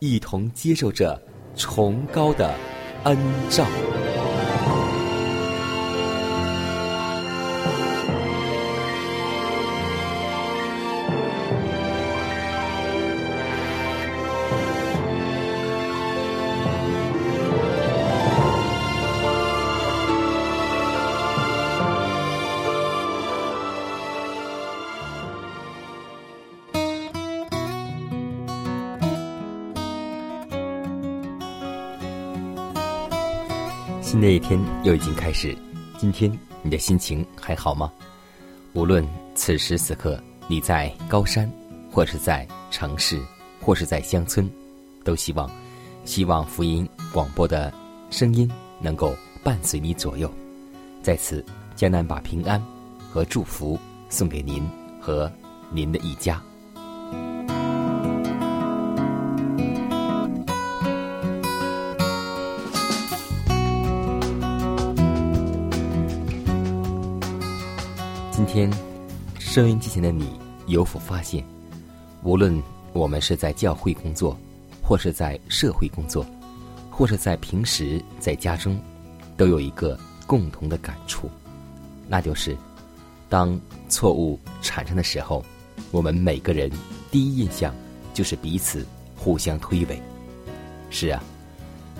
一同接受着崇高的恩照。天又已经开始，今天你的心情还好吗？无论此时此刻你在高山，或是在城市，或是在乡村，都希望，希望福音广播的声音能够伴随你左右。在此，江南把平安和祝福送给您和您的一家。天，收音机前的你有否发现，无论我们是在教会工作，或是在社会工作，或是在平时在家中，都有一个共同的感触，那就是，当错误产生的时候，我们每个人第一印象就是彼此互相推诿。是啊，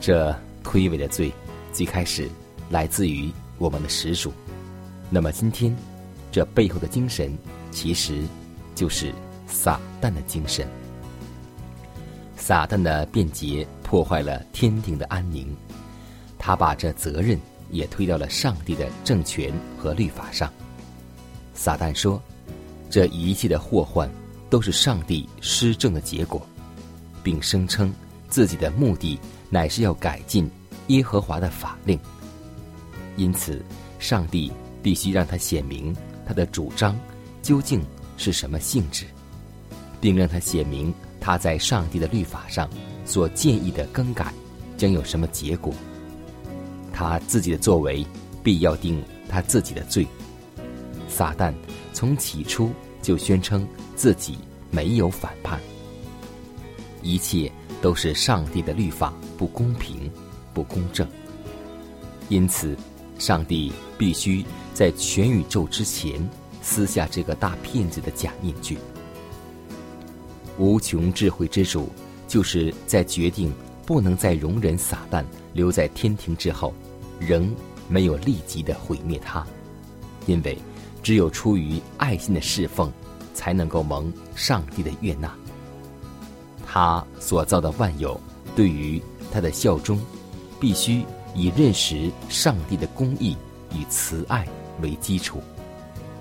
这推诿的罪，最开始来自于我们的始祖。那么今天。这背后的精神，其实就是撒旦的精神。撒旦的便捷破坏了天定的安宁，他把这责任也推到了上帝的政权和律法上。撒旦说：“这一切的祸患都是上帝施政的结果，并声称自己的目的乃是要改进耶和华的法令。因此，上帝必须让他显明。”他的主张究竟是什么性质，并让他写明他在上帝的律法上所建议的更改将有什么结果。他自己的作为必要定他自己的罪。撒旦从起初就宣称自己没有反叛，一切都是上帝的律法不公平、不公正，因此上帝必须。在全宇宙之前撕下这个大骗子的假面具，无穷智慧之主就是在决定不能再容忍撒旦留在天庭之后，仍没有立即的毁灭他，因为只有出于爱心的侍奉，才能够蒙上帝的悦纳。他所造的万有对于他的效忠，必须以认识上帝的公义与慈爱。为基础，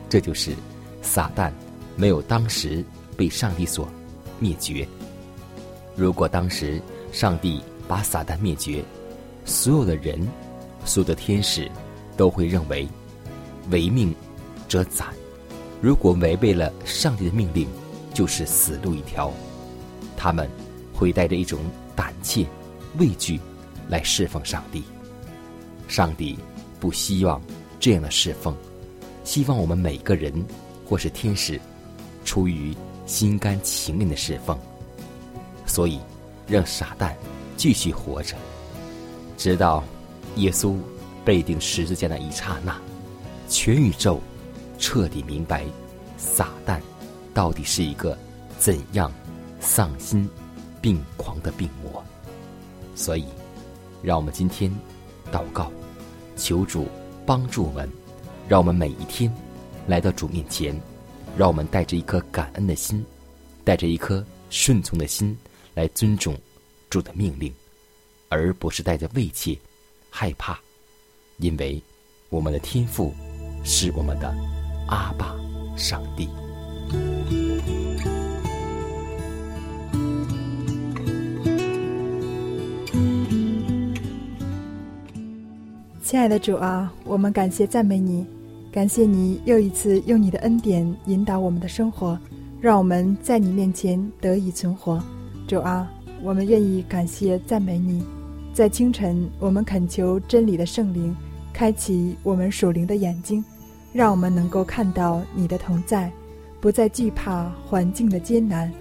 这就是撒旦没有当时被上帝所灭绝。如果当时上帝把撒旦灭绝，所有的人、所有的天使都会认为违命者斩。如果违背了上帝的命令，就是死路一条。他们会带着一种胆怯、畏惧来侍奉上帝。上帝不希望。这样的侍奉，希望我们每个人或是天使，出于心甘情愿的侍奉。所以，让傻蛋继续活着，直到耶稣被钉十字架那一刹那，全宇宙彻底明白撒旦到底是一个怎样丧心病狂的病魔。所以，让我们今天祷告，求主帮助我们，让我们每一天来到主面前，让我们带着一颗感恩的心，带着一颗顺从的心来尊重主的命令，而不是带着畏怯、害怕，因为我们的天赋是我们的阿爸上帝。亲爱的主啊，我们感谢赞美你，感谢你又一次用你的恩典引导我们的生活，让我们在你面前得以存活。主啊，我们愿意感谢赞美你。在清晨，我们恳求真理的圣灵开启我们属灵的眼睛，让我们能够看到你的同在，不再惧怕环境的艰难，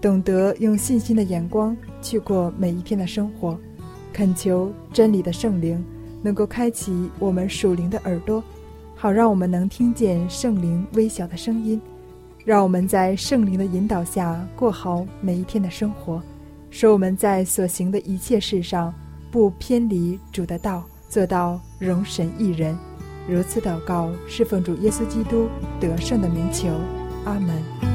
懂得用信心的眼光去过每一天的生活。恳求真理的圣灵。能够开启我们属灵的耳朵，好让我们能听见圣灵微小的声音，让我们在圣灵的引导下过好每一天的生活，使我们在所行的一切事上不偏离主的道，做到容神一人。如此祷告，是奉主耶稣基督得胜的名求，阿门。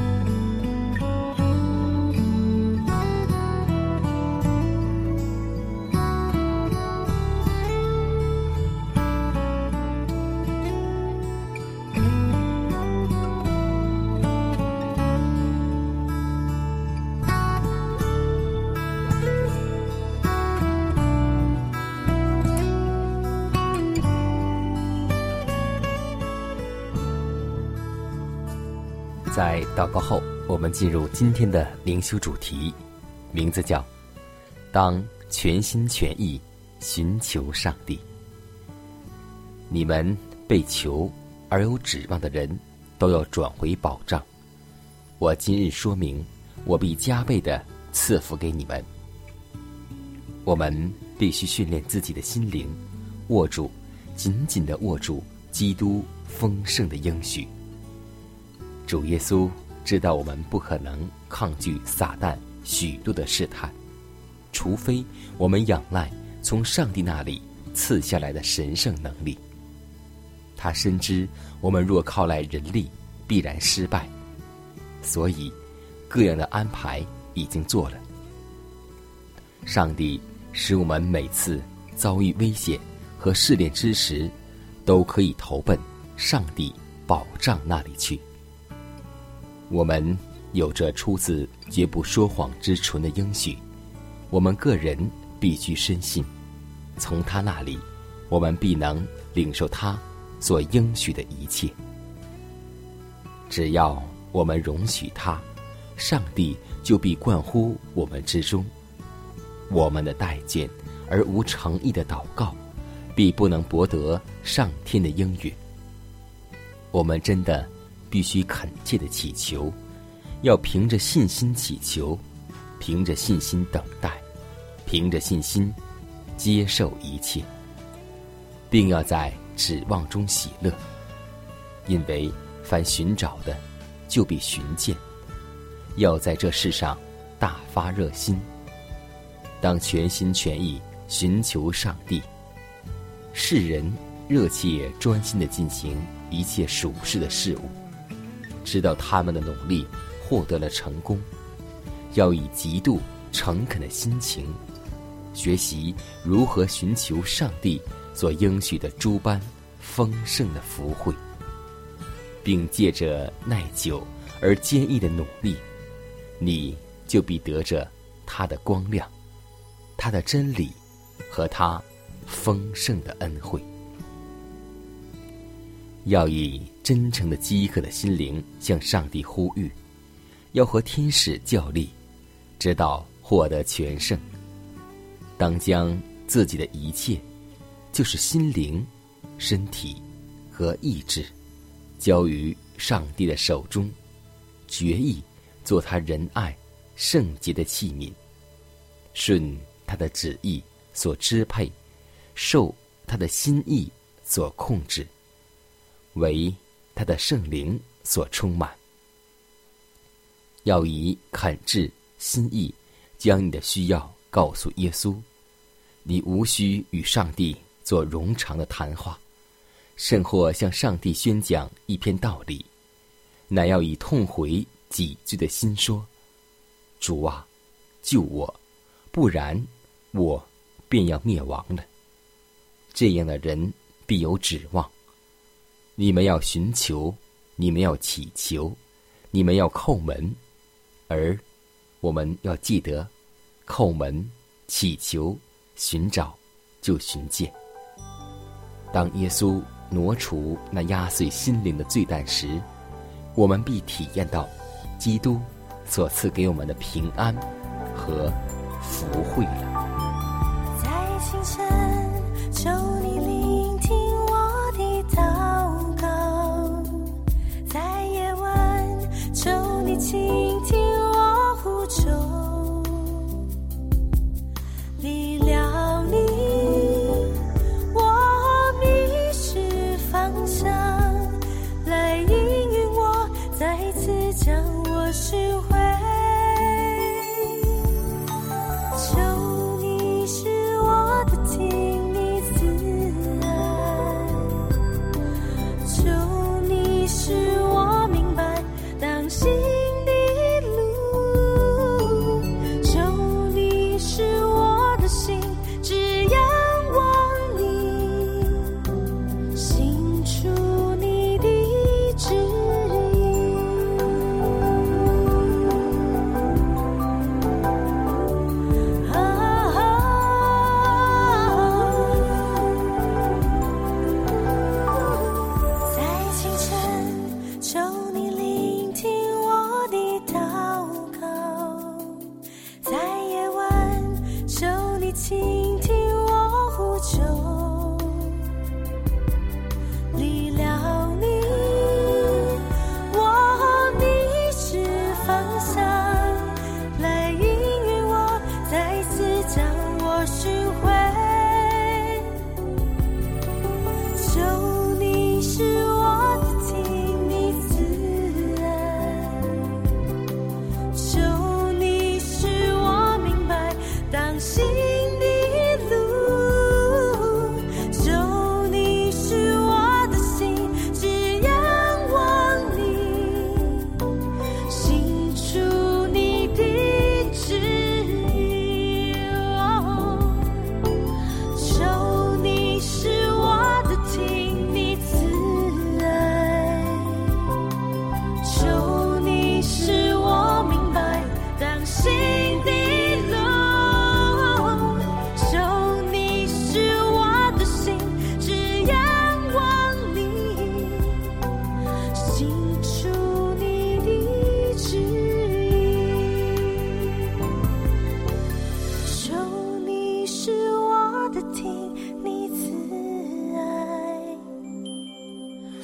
进入今天的灵修主题，名字叫“当全心全意寻求上帝”。你们被求而有指望的人，都要转回保障。我今日说明，我必加倍的赐福给你们。我们必须训练自己的心灵，握住，紧紧的握住基督丰盛的应许。主耶稣知道我们不可能抗拒撒旦许多的试探，除非我们仰赖从上帝那里赐下来的神圣能力。他深知我们若靠赖人力，必然失败，所以各样的安排已经做了。上帝使我们每次遭遇危险和试炼之时，都可以投奔上帝保障那里去。我们有着出自绝不说谎之唇的应许，我们个人必须深信，从他那里，我们必能领受他所应许的一切。只要我们容许他，上帝就必关乎我们之中。我们的待见而无诚意的祷告，必不能博得上天的应允。我们真的。必须恳切的祈求，要凭着信心祈求，凭着信心等待，凭着信心接受一切，并要在指望中喜乐，因为凡寻找的，就必寻见。要在这世上大发热心，当全心全意寻求上帝。世人热切专心的进行一切属世的事物。知道他们的努力获得了成功，要以极度诚恳的心情学习如何寻求上帝所应许的诸般丰盛的福惠，并借着耐久而坚毅的努力，你就必得着他的光亮、他的真理和他丰盛的恩惠。要以真诚的饥渴的心灵向上帝呼吁，要和天使较力，直到获得全胜。当将自己的一切，就是心灵、身体和意志，交于上帝的手中，决意做他仁爱、圣洁的器皿，顺他的旨意所支配，受他的心意所控制，为他的圣灵所充满。要以恳挚心意，将你的需要告诉耶稣。你无需与上帝做冗长的谈话，甚或向上帝宣讲一篇道理，乃要以痛悔几句的心说：“主啊，救我，不然我便要灭亡了。”这样的人必有指望。你们要寻求，你们要祈求，你们要叩门。而我们要记得，叩门、祈求、寻找，就寻见。当耶稣挪除那压碎心灵的罪担时，我们必体验到基督所赐给我们的平安和福惠了。在清晨，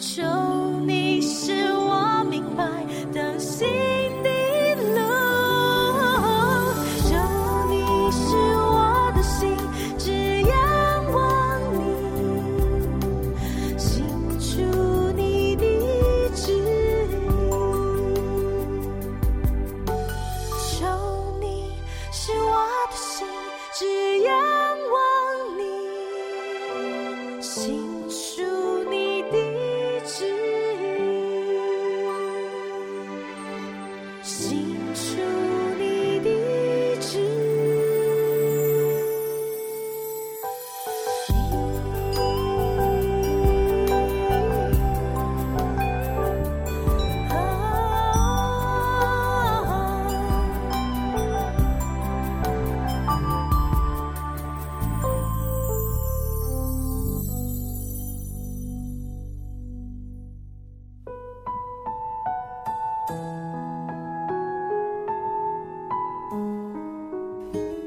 求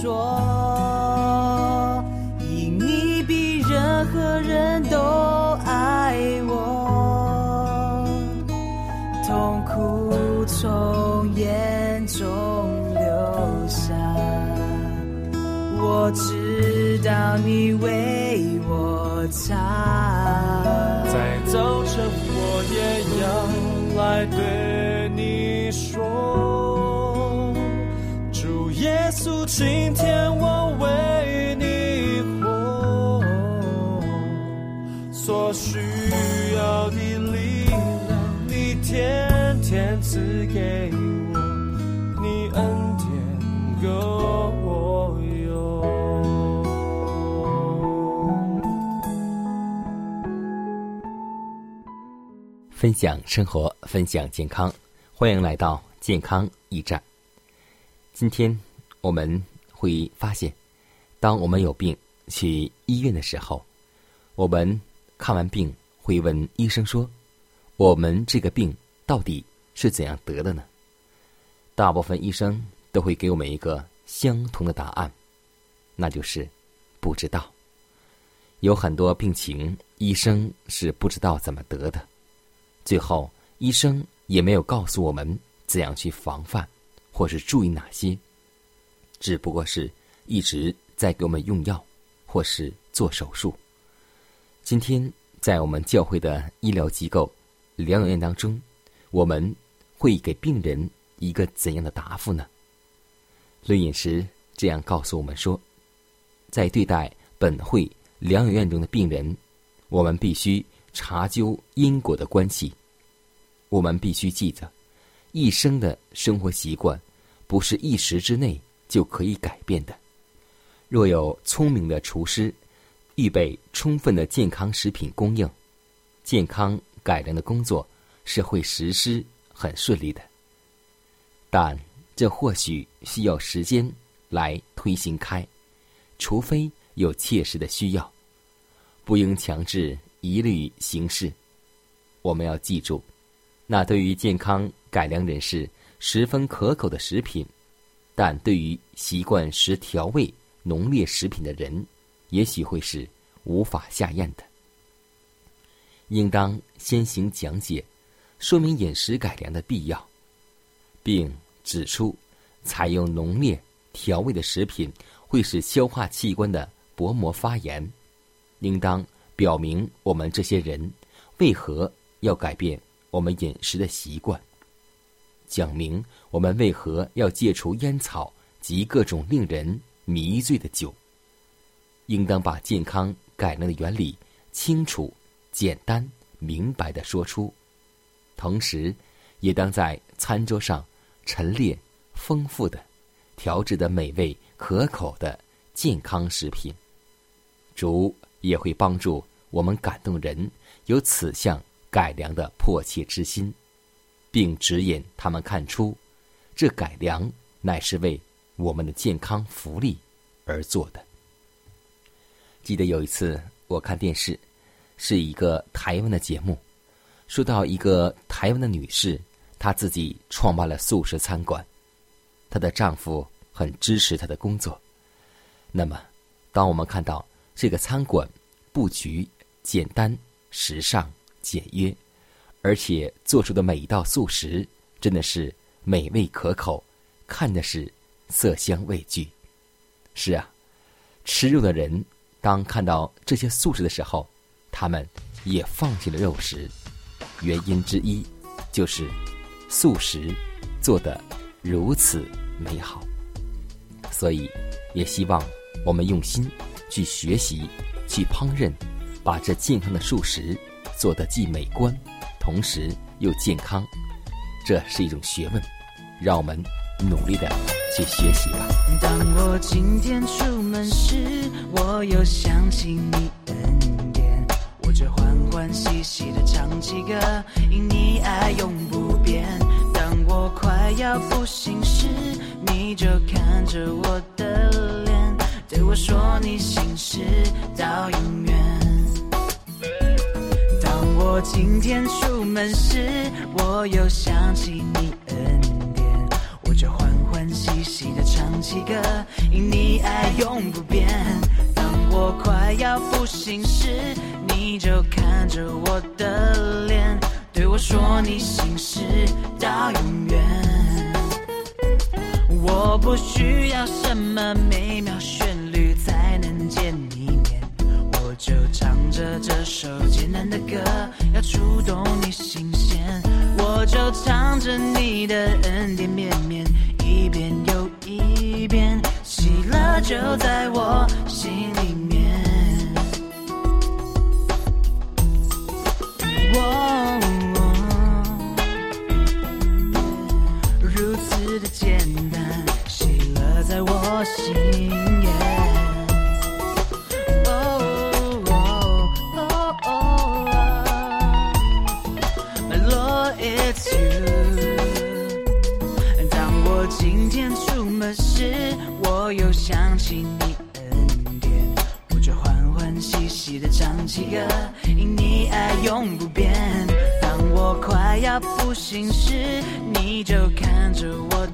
说，因你比任何人都爱我，痛苦从眼中流下，我知道你为分享生活，分享健康，欢迎来到健康驿站。今天我们会发现，当我们有病去医院的时候，我们看完病会问医生说：“我们这个病到底是怎样得的呢？”大部分医生都会给我们一个相同的答案，那就是不知道。有很多病情，医生是不知道怎么得的。最后，医生也没有告诉我们怎样去防范，或是注意哪些，只不过是一直在给我们用药，或是做手术。今天，在我们教会的医疗机构疗养院当中，我们会给病人一个怎样的答复呢？论饮食这样告诉我们说，在对待本会疗养院中的病人，我们必须查究因果的关系。我们必须记着，一生的生活习惯不是一时之内就可以改变的。若有聪明的厨师，预备充分的健康食品供应，健康改良的工作是会实施很顺利的。但这或许需要时间来推行开，除非有切实的需要，不应强制一律行事。我们要记住。那对于健康改良人士十分可口的食品，但对于习惯食调味浓烈食品的人，也许会是无法下咽的。应当先行讲解，说明饮食改良的必要，并指出采用浓烈调味的食品会使消化器官的薄膜发炎。应当表明我们这些人为何要改变。我们饮食的习惯，讲明我们为何要戒除烟草及各种令人迷醉的酒。应当把健康改良的原理清楚、简单、明白的说出，同时，也当在餐桌上陈列丰富的、调制的美味可口的健康食品。主也会帮助我们感动人有此项。改良的迫切之心，并指引他们看出，这改良乃是为我们的健康福利而做的。记得有一次我看电视，是一个台湾的节目，说到一个台湾的女士，她自己创办了素食餐馆，她的丈夫很支持她的工作。那么，当我们看到这个餐馆布局简单、时尚、简约，而且做出的每一道素食真的是美味可口，看的是色香味俱。是啊，吃肉的人当看到这些素食的时候，他们也放弃了肉食。原因之一就是素食做的如此美好，所以也希望我们用心去学习、去烹饪，把这健康的素食做的既美观，同时又健康。这是一种学问，让我们努力的去学习吧。当我今天出门时，我又想起你恩典，我就欢欢喜喜的唱起歌，因你爱永不变。当我快要不行时，你就看着我的脸，对我说你心事到永远。我今天出门时，我又想起你恩典，我就欢欢喜喜的唱起歌，因你爱永不变。当我快要不行时，你就看着我的脸，对我说你心事到永远。我不需要什么美妙旋律才能见你面，我就唱着这首简单的歌，要触动你心弦。我就唱着你的恩典绵绵，一遍又一遍，喜乐就在我心里面。哦如此的简单，喜乐在我心起你恩典，我就欢欢喜喜的唱起歌，因你爱永不变。当我快要不行时，你就看着我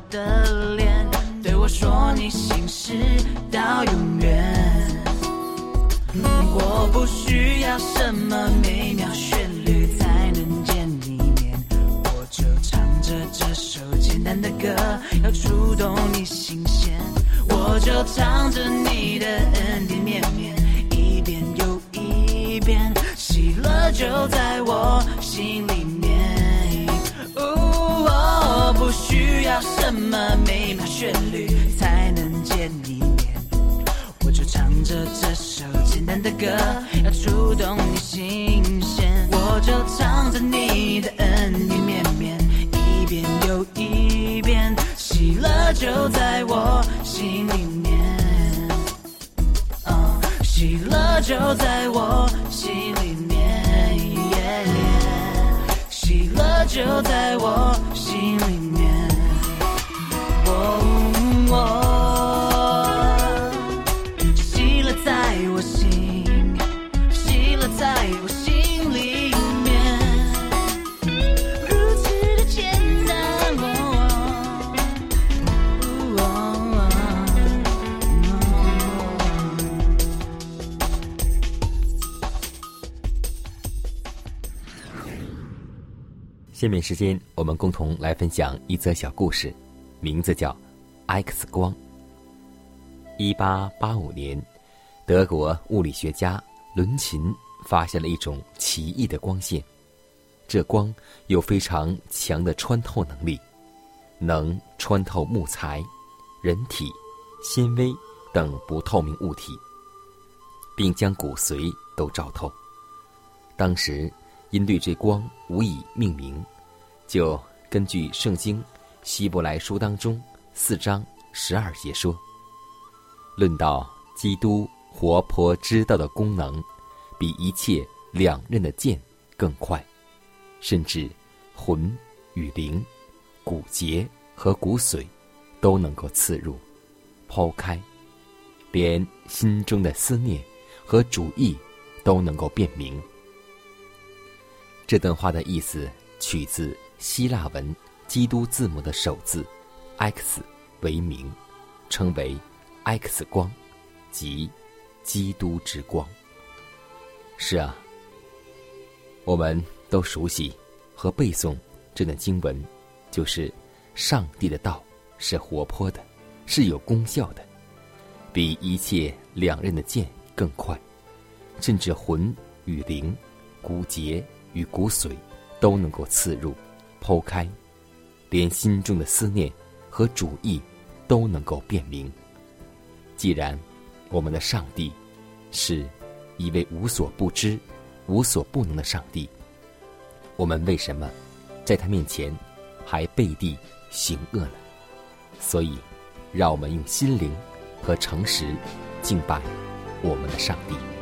唱着你的恩典绵绵，一遍又一遍，喜乐就在我心里面。哦，我不需要什么美妙旋律才能见你面。我就唱着这首简单的歌，要触动你心弦。我就唱着你的恩典绵绵，一遍又一遍，喜乐就在我心里就在我心里面。喜乐就在我下面时间，我们共同来分享一则小故事，名字叫《X 光》。一八八五年，德国物理学家伦琴发现了一种奇异的光线，这光有非常强的穿透能力，能穿透木材、人体、纤维等不透明物体，并将骨髓都照透。当时因对这光无以命名，就根据圣经希伯来书当中四章十二节说，论到基督活泼之道的功能，比一切两刃的剑更快，甚至魂与灵、骨节和骨髓都能够刺入、剖开，连心中的思念和主意都能够辨明。这段话的意思取自希腊文基督字母的首字 “X” 为名，称为 “X 光”，即基督之光。是啊，我们都熟悉和背诵这段经文，就是上帝的道是活泼的，是有功效的，比一切两刃的剑更快，甚至魂与灵、骨节与骨髓都能够刺入、剖开，连心中的思念和主意都能够辨明。既然我们的上帝是。一位无所不知、无所不能的上帝，我们为什么在他面前还背地行恶呢？所以，让我们用心灵和诚实敬拜我们的上帝。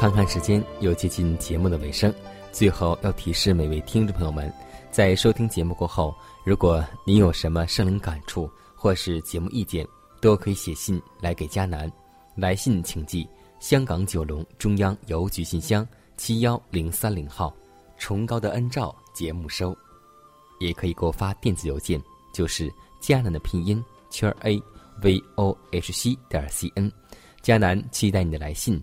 看看时间，又接近节目的尾声。最后要提示每位听众朋友们，在收听节目过后，如果您有什么生灵感触或是节目意见，都可以写信来给佳南。来信请寄香港九龙中央邮局信箱七幺零三零号，崇高的恩照节目收。也可以给我发电子邮件，就是佳南的拼音圈 a v o h c 点 c n。佳南期待你的来信。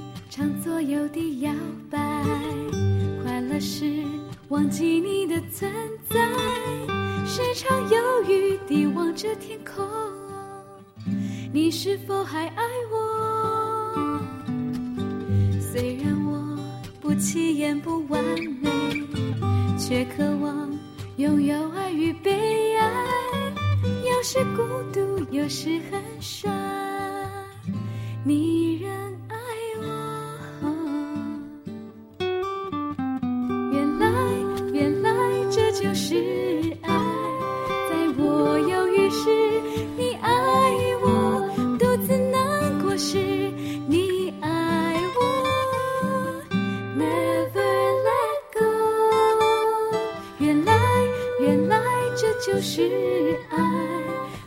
常左右的摇摆，快乐时忘记你的存在，时常犹豫地望着天空，你是否还爱我？虽然我不起眼不完美，却渴望拥有爱与被爱，有时孤独，有时很帅，你仍。是爱，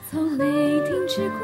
从没停止过。